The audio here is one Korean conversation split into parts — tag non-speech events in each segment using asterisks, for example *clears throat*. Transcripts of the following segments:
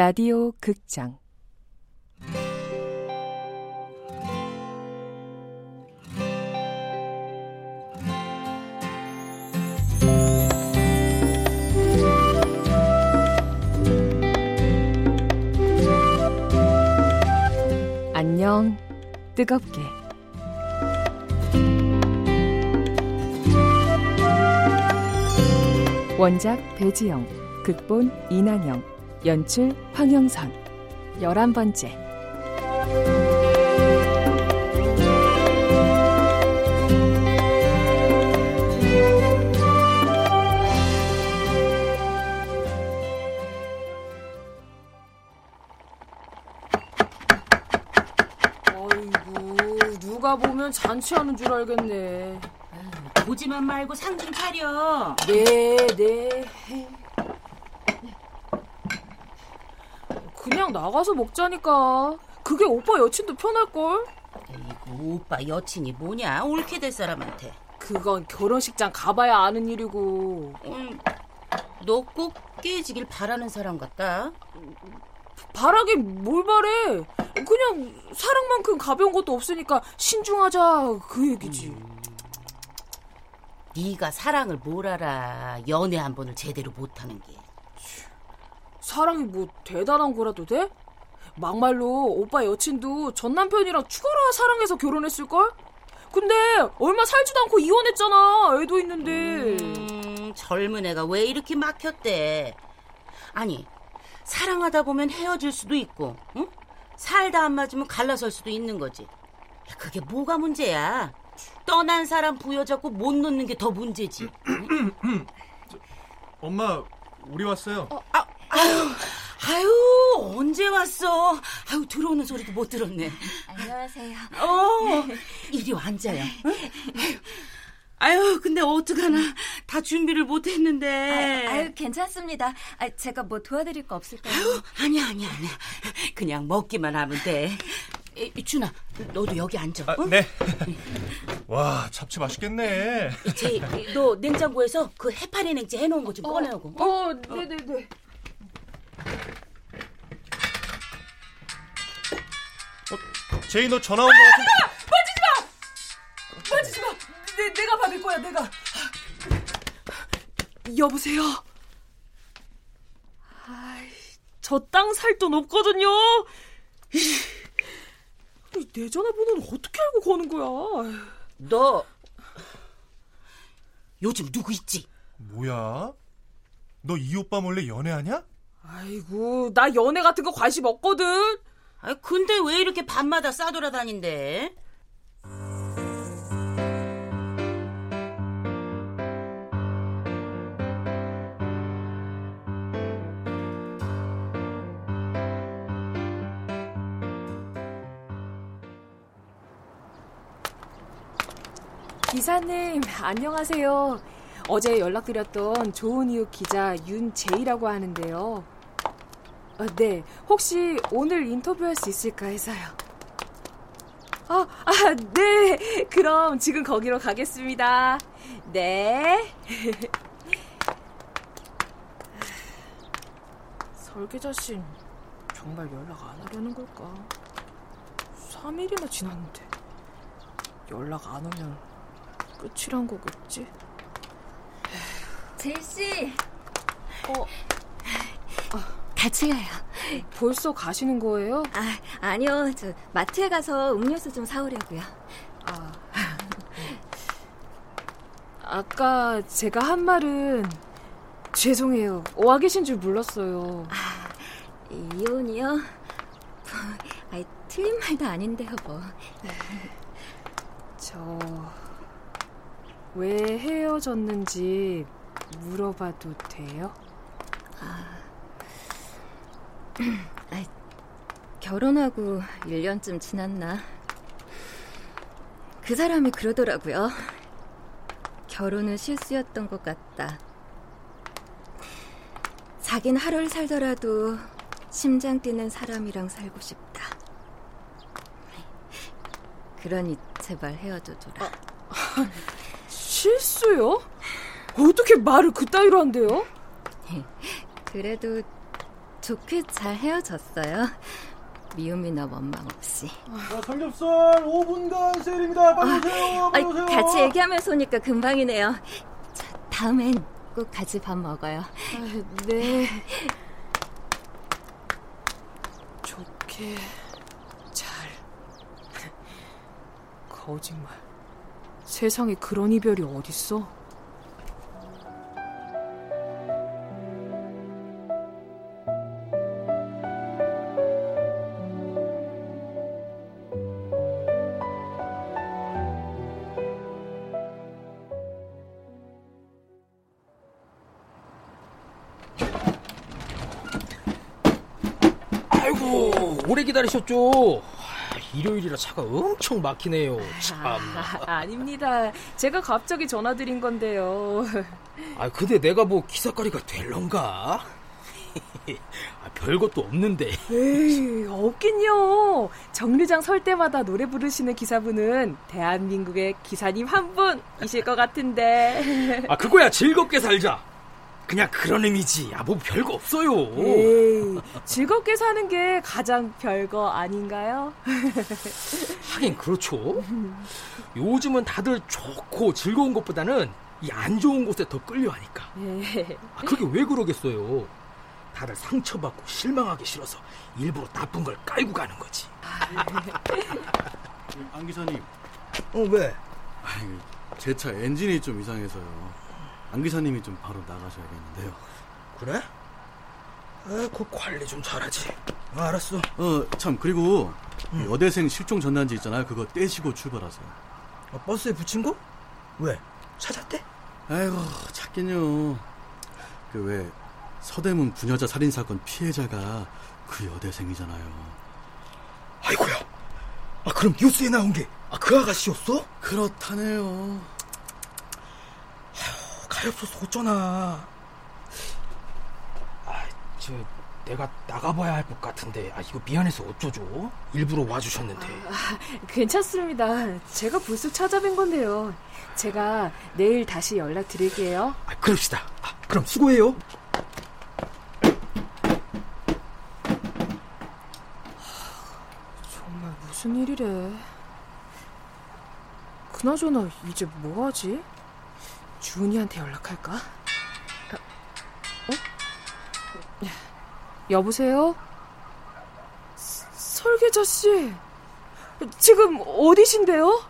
라디오 극장. 안녕 뜨겁게. 원작 배지영 극본 이난영 연출 황영선 열한 번째 아이고 누가 보면 잔치하는 줄 알겠네. 보지만 말고 상 좀 차려. 네, 네. 그냥 나가서 먹자니까. 그게 오빠 여친도 편할걸? 에이구, 오빠 여친이 뭐냐? 옳게 될 사람한테. 그건 결혼식장 가봐야 아는 일이고. 음, 너 꼭 깨지길 바라는 사람 같다. 바라긴 뭘 바래. 그냥 사랑만큼 가벼운 것도 없으니까 신중하자 그 얘기지. 네가 사랑을 뭘 알아? 연애 한 번을 제대로 못하는 게. 사랑이 뭐 대단한 거라도 돼? 막말로 오빠 여친도 전 남편이랑 죽어라 사랑해서 결혼했을걸? 근데 얼마 살지도 않고 이혼했잖아. 애도 있는데. 음, 젊은 애가 왜 이렇게 막혔대? 아니, 사랑하다 보면 헤어질 수도 있고, 응? 살다 안 맞으면 갈라설 수도 있는 거지. 야, 그게 뭐가 문제야? 떠난 사람 부여잡고 못 놓는 게 더 문제지. *clears throat* 엄마, 우리 왔어요. 아, 아유, 아유, 언제 왔어? 아유, 들어오는 소리도 못 들었네. 안녕하세요. 어, 이리 와 앉아요. 응? 아유, 근데 어떡하나. 다 준비를 못 했는데. 아유, 아유, 괜찮습니다. 아, 제가 뭐 도와드릴 거 없을까요? 아유, 아니야, 아니야, 아니야. 그냥 먹기만 하면 돼. 에, 준아, 너도 여기 앉아. 아, 어? 네. 와, 잡채 맛있겠네. 제, 너 냉장고에서 그 해파리 냉채 해놓은 거 좀 꺼내오고. 어? 어, 네네네. 제이 너 전화 온거 같은데. 빠지지 마! 내, 내가 받을 거야, 내가. 여보세요? 저땅 살 돈 없거든요. 이, 내 전화번호는 어떻게 알고 거는 거야? 너 요즘 누구 있지? 뭐야? 너 이 오빠 몰래 연애하냐? 아이고, 나 연애 같은 거 관심 없거든. 아 근데 왜 이렇게 밤마다 싸돌아다닌대? 기사님, 안녕하세요. 어제 연락드렸던 좋은 이웃 기자 윤재희라고 하는데요. 어, 네, 혹시 오늘 인터뷰할 수 있을까 해서요. 아, 아, 네. 그럼 지금 거기로 가겠습니다. 네. *laughs* 설계자씨 정말 연락 안 하려는 걸까? 3일이나 지났는데 연락 안 오면 끝이란 거겠지? 제일 씨. 어, 같이 가요. 벌써 가시는 거예요? 아, 아니요. 저 마트에 가서 음료수 좀 사오려고요. 아. 아까 제가 한 말은 죄송해요. 와 계신 줄 몰랐어요. 이혼이요? 아, 틀린 말도 아닌데요, 뭐. 저 왜 헤어졌는지 물어봐도 돼요? 결혼하고 1년쯤 지났나? 그 사람이 그러더라고요. 결혼은 실수였던 것 같다. 자긴 하루를 살더라도 심장 뛰는 사람이랑 살고 싶다. 그러니 제발 헤어져 줘라. 실수요? 어떻게 말을 그따위로 한대요? *laughs* 그래도 좋게 잘 헤어졌어요. 미움이나 원망 없이. 자, 삼겹살 5분간 세일입니다. 빨리 오세요. 빨리 아, 오세요. 같이 얘기하면서 오니까 금방이네요. 자, 다음엔 꼭 같이 밥 먹어요. 아, 네. 좋게 잘. *laughs* 거짓말. 세상에 그런 이별이 어딨어? 오래 기다리셨죠? 일요일이라 차가 엄청 막히네요. 참. 아, 아닙니다. 제가 갑자기 전화드린 건데요. 아 근데 내가 뭐 기사거리가 될런가? 아, 별것도 없는데. 에이, 없긴요. 정류장 설 때마다 노래 부르시는 기사분은 대한민국의 기사님 한 분이실 것 같은데. 아 그거야 즐겁게 살자. 그냥 그런 의미지. 아 뭐 별거 없어요. 에이, 즐겁게 사는 게 가장 별거 아닌가요? *laughs* 하긴 그렇죠. 요즘은 다들 좋고 즐거운 것보다는 이 안 좋은 곳에 더 끌려하니까. 예. 아, 그게 왜 그러겠어요? 다들 상처받고 실망하기 싫어서 일부러 나쁜 걸 깔고 가는 거지. 안 기사님, 어 왜? 제 차 엔진이 좀 이상해서요. 안 기사님이 좀 바로 나가셔야겠는데요. 그래? 아, 그 관리 좀 잘하지. 아, 알았어. 어, 참 그리고 여대생 실종 전단지 있잖아요. 그거 떼시고 출발하세요. 아, 버스에 붙인 거? 왜? 찾았대? 아이고, 찾긴요. 그 왜 서대문 부녀자 살인 사건 피해자가 그 여대생이잖아요. 아이고야. 아, 그럼 뉴스에 나온 게, 아, 그 아가씨였어? 그렇다네요. 가엾어서 어쩌나. 아, 저, 내가 나가봐야 할 것 같은데, 아, 이거 미안해서 어쩌죠? 일부러 와주셨는데. 괜찮습니다. 제가 불쑥 찾아뵌 건데요. 제가 내일 다시 연락 드릴게요. 아, 그럽시다. 아, 그럼 수고해요. 정말 무슨 일이래. 그나저나 이제 뭐 하지? 주은이한테 연락할까? 어? 여보세요? 스- 설계자 씨. 지금 어디신데요?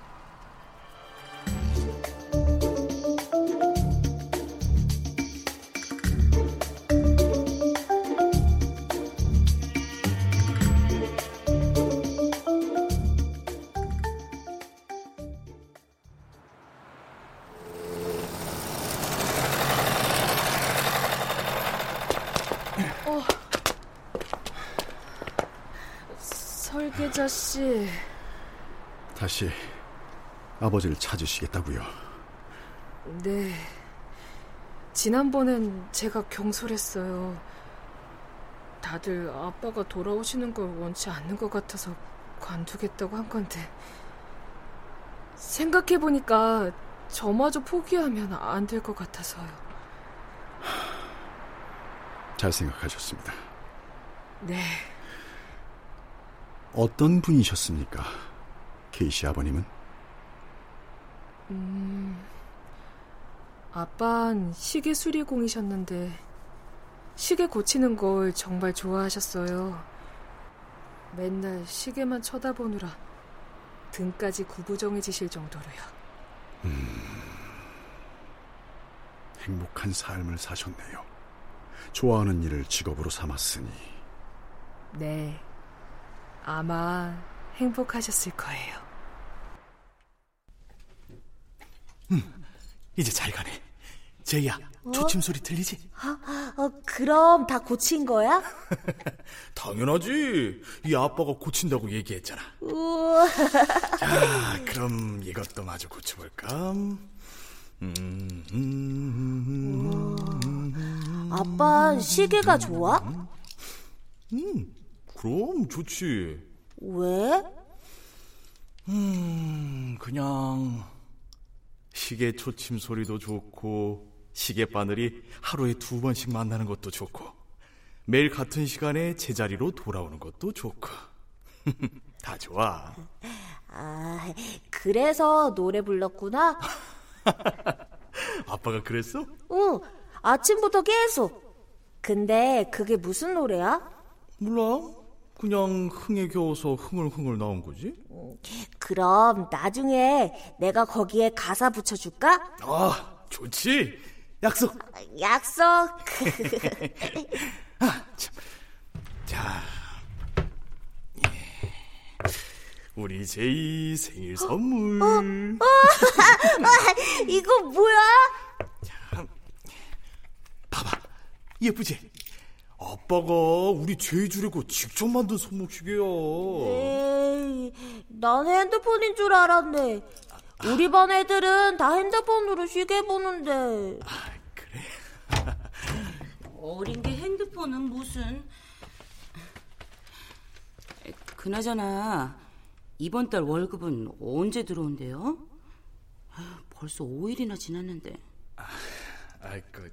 설계자 씨. 다시 아버지를 찾으시겠다고요. 네. 지난번엔 제가 경솔했어요. 다들 아빠가 돌아오시는 걸 원치 않는 것 같아서 관두겠다고 한 건데. 생각해 보니까 저마저 포기하면 안 될 것 같아서요. 잘 생각하셨습니다. 네. 어떤 분이셨습니까? 케이시 아버님은? 음, 아빠는 시계 수리공이셨는데 시계 고치는 걸 정말 좋아하셨어요. 맨날 시계만 쳐다보느라 등까지 구부정해지실 정도로요. 행복한 삶을 사셨네요. 좋아하는 일을 직업으로 삼았으니 네, 아마 행복하셨을 거예요. 이제 잘 가네. 제이야, 초침 소리 들리지? 어, 그럼 다 고친 거야? *laughs* 당연하지. 이 아빠가 고친다고 얘기했잖아. 우와. 자, 그럼 이것도 마저 고쳐볼까? 음, 음, 음, 아빠 시계가 좋아? 음, 그럼 좋지. 왜? 음, 그냥 시계 초침 소리도 좋고 시계 바늘이 하루에 두 번씩 만나는 것도 좋고 매일 같은 시간에 제자리로 돌아오는 것도 좋고. *laughs* 다 좋아. 아, 그래서 노래 불렀구나? *laughs* 아빠가 그랬어? 응, 아침부터 계속. 근데 그게 무슨 노래야? 몰라. 그냥 흥에 겨워서 흥얼흥얼 나온 거지? 그럼 나중에 내가 거기에 가사 붙여줄까? 아, 좋지. 약속. 약속. *laughs* 아, 참. 자, 예. 우리 제이 생일 선물. 어? *laughs* 이거 뭐야? 봐봐, 예쁘지? 아빠가 우리 제이 주려고 직접 만든 손목시계야. 에이, 난 핸드폰인 줄 알았네. 우리 반 애들은 다 핸드폰으로 시계 보는데. *laughs* 어린 게 핸드폰은 무슨? 에, 그나저나 이번 달 월급은 언제 들어온대요? 벌써 5일이나 지났는데. 아, 그,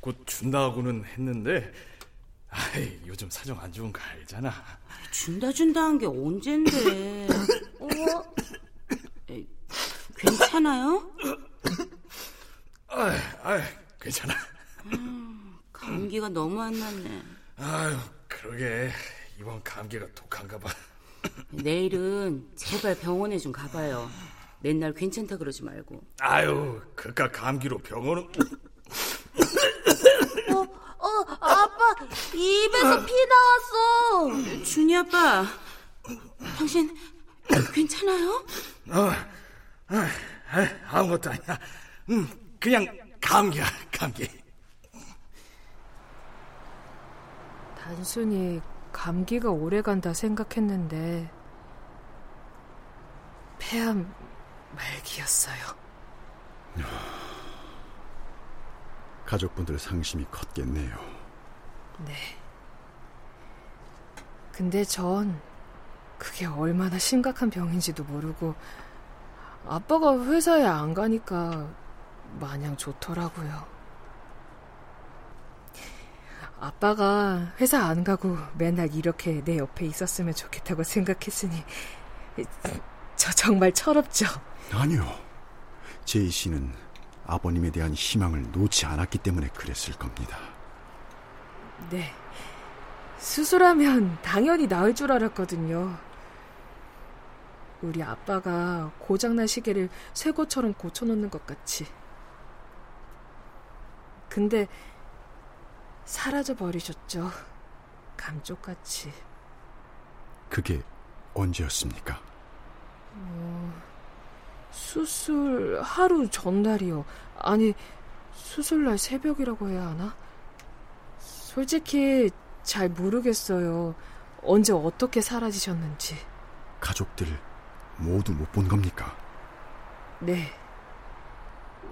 곧 준다고는 했는데, 아이, 요즘 사정 안 좋은 거 알잖아. 준다 준다 한 게 언젠데? 어? 에, 괜찮아요? 아, 아, 괜찮아. 감기가 너무 안 났네. 아유, 그러게. 이번 감기가 독한가 봐. 내일은 제발 병원에 좀 가봐요. 맨날 괜찮다 그러지 말고. 아유, 그깟 감기로 병원은. 어, 아빠, 입에서 피 나왔어. 준이 아빠, 당신 괜찮아요? 어, 아, 아, 아무것도 아니야. 음, 그냥 감기야, 감기. 단순히 감기가 오래 간다 생각했는데 폐암 말기였어요. 가족분들 상심이 컸겠네요. 네. 근데 전 그게 얼마나 심각한 병인지도 모르고 아빠가 회사에 안 가니까 마냥 좋더라고요. 아빠가 회사 안 가고 맨날 이렇게 내 옆에 있었으면 좋겠다고 생각했으니 저 정말 철없죠. 아니요. 제이 씨는 아버님에 대한 희망을 놓지 않았기 때문에 그랬을 겁니다. 네. 수술하면 당연히 나을 줄 알았거든요. 우리 아빠가 고장난 시계를 새 것처럼 고쳐놓는 것 같이. 근데 사라져 버리셨죠. 감쪽같이. 그게 언제였습니까? 어, 수술 하루 전날이요. 아니, 수술날 새벽이라고 해야 하나? 솔직히 잘 모르겠어요. 언제 어떻게 사라지셨는지. 가족들 모두 못 본 겁니까? 네.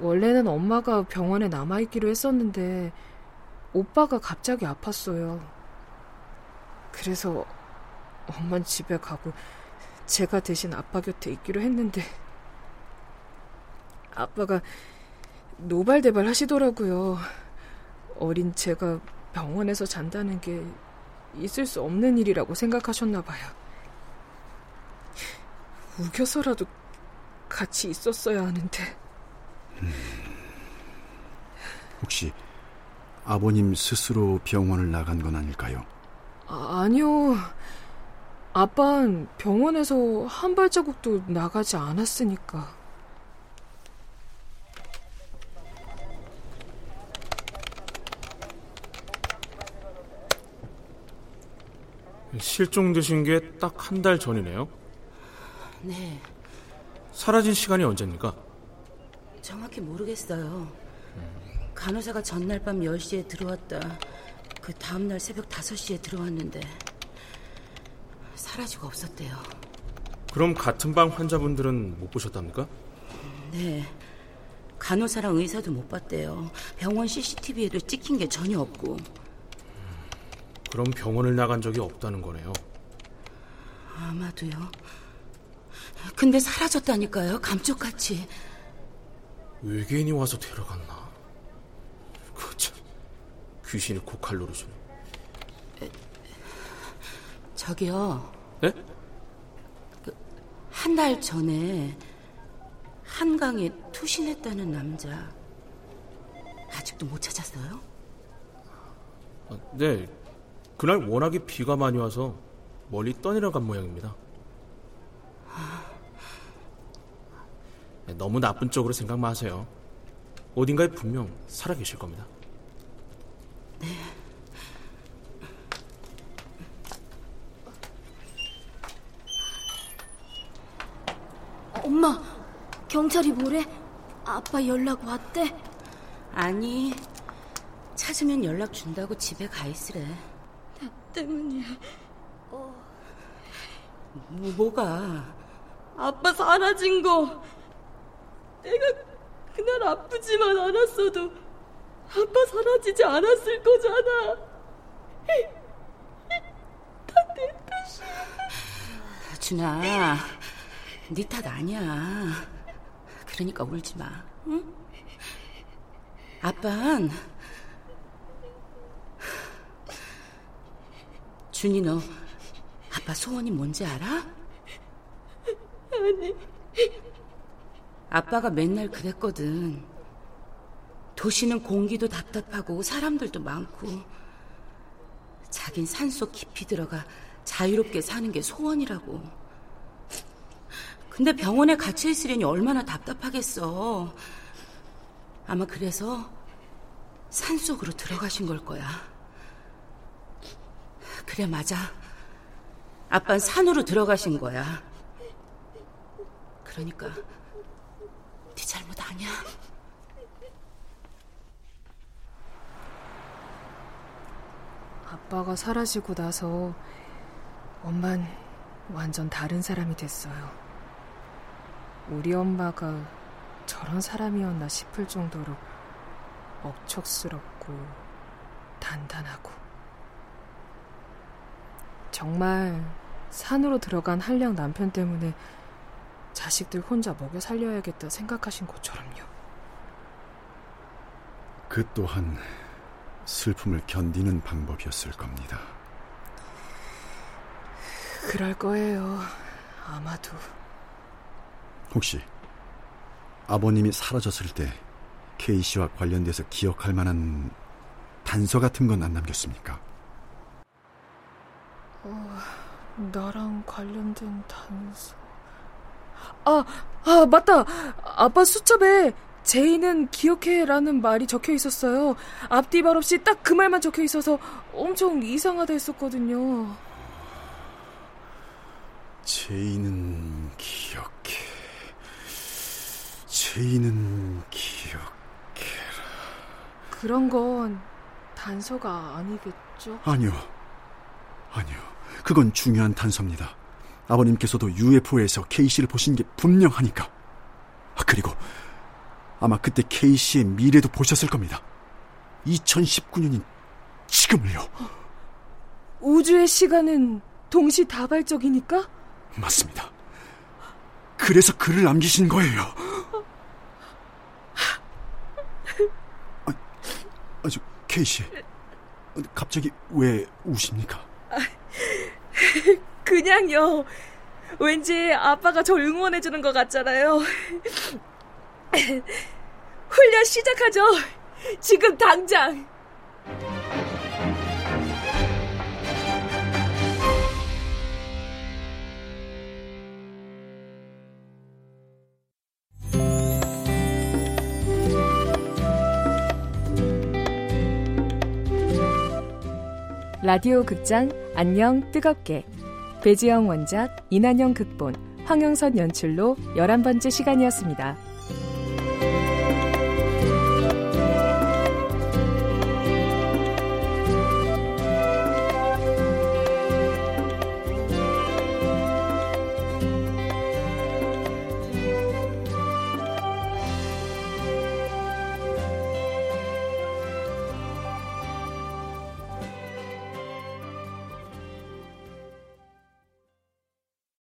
원래는 엄마가 병원에 남아있기로 했었는데, 오빠가 갑자기 아팠어요. 그래서 엄만 집에 가고, 제가 대신 아빠 곁에 있기로 했는데, 아빠가 노발대발 하시더라고요. 어린 제가 병원에서 잔다는 게 있을 수 없는 일이라고 생각하셨나 봐요. 우겨서라도 같이 있었어야 하는데. 혹시 아버님 스스로 병원을 나간 건 아닐까요? 아, 아니요. 아빠는 병원에서 한 발자국도 나가지 않았으니까. 실종되신 게 딱 한 달 전이네요. 네, 사라진 시간이 언제입니까? 정확히 모르겠어요. 간호사가 전날 밤 10시에 들어왔다. 그 다음날 새벽 5시에 들어왔는데 사라지고 없었대요. 그럼 같은 방 환자분들은 못 보셨답니까? 네. 간호사랑 의사도 못 봤대요. 병원 CCTV에도 찍힌 게 전혀 없고. 그럼 병원을 나간 적이 없다는 거네요. 아마도요. 근데 사라졌다니까요. 감쪽같이. 외계인이 와서 데려갔나? 그 참 귀신이 코칼 노릇이네. 저기요. 네? 그, 한달 전에 한강에 투신했다는 남자 아직도 못 찾았어요? 아, 네. 그날 워낙에 비가 많이 와서 멀리 떠내려 간 모양입니다. 네, 너무 나쁜 쪽으로 생각 마세요. 어딘가에 분명 살아계실 겁니다. 네. 엄마, 경찰이 뭐래? 아빠 연락 왔대? 아니, 찾으면 연락 준다고 집에 가 있으래. 나 때문이야. 어. 뭐, 뭐가? 아빠 사라진 거. 내가 그날 아프지만 않았어도 아빠 사라지지 않았을 거잖아. 다 내 탓이야. 준아, 네 탓 아니야. 그러니까 울지 마, 응? 아빤 준이 너 아빠 소원이 뭔지 알아? 아니. 아빠가 맨날 그랬거든. 도시는 공기도 답답하고 사람들도 많고 자긴 산속 깊이 들어가 자유롭게 사는 게 소원이라고. 근데 병원에 갇혀 있으려니 얼마나 답답하겠어. 아마 그래서 산속으로 들어가신 걸 거야. 그래, 맞아. 아빤 산으로 들어가신 거야. 그러니까 네 잘못 아니야. 아빠가 사라지고 나서 엄만 완전 다른 사람이 됐어요. 우리 엄마가 저런 사람이었나 싶을 정도로 억척스럽고 단단하고 정말 산으로 들어간 한량 남편 때문에 자식들 혼자 먹여 살려야겠다 생각하신 것처럼요. 그 또한 슬픔을 견디는 방법이었을 겁니다. 그럴 거예요. 아마도. 혹시 아버님이 사라졌을 때 케이 씨와 관련돼서 기억할 만한 단서 같은 건 안 남겼습니까? 어, 나랑 관련된 단서. 아, 아, 맞다. 아빠 수첩에 제이는 기억해라는 말이 적혀 있었어요. 앞뒤 말 없이 딱 그 말만 적혀 있어서 엄청 이상하다 했었거든요. 제이는 기억해. 제이는 기억해라. 그런 건 단서가 아니겠죠? 아니요. 아니요. 그건 중요한 단서입니다. 아버님께서도 UFO에서 케이씨를 보신 게 분명하니까. 아, 그리고 아마 그때 케이씨의 미래도 보셨을 겁니다. 2019년인 지금을요. 우주의 시간은 동시다발적이니까? 맞습니다. 그래서 글을 남기신 거예요. 아, 아주 케이씨, 갑자기 왜 우십니까? *laughs* 그냥요. 왠지 아빠가 절 응원해주는 것 같잖아요. *laughs* 훈련 시작하죠. 지금 당장. 라디오 극장 안녕 뜨겁게 배지영 원작 이난영 극본 황영선 연출로 11번째 시간이었습니다.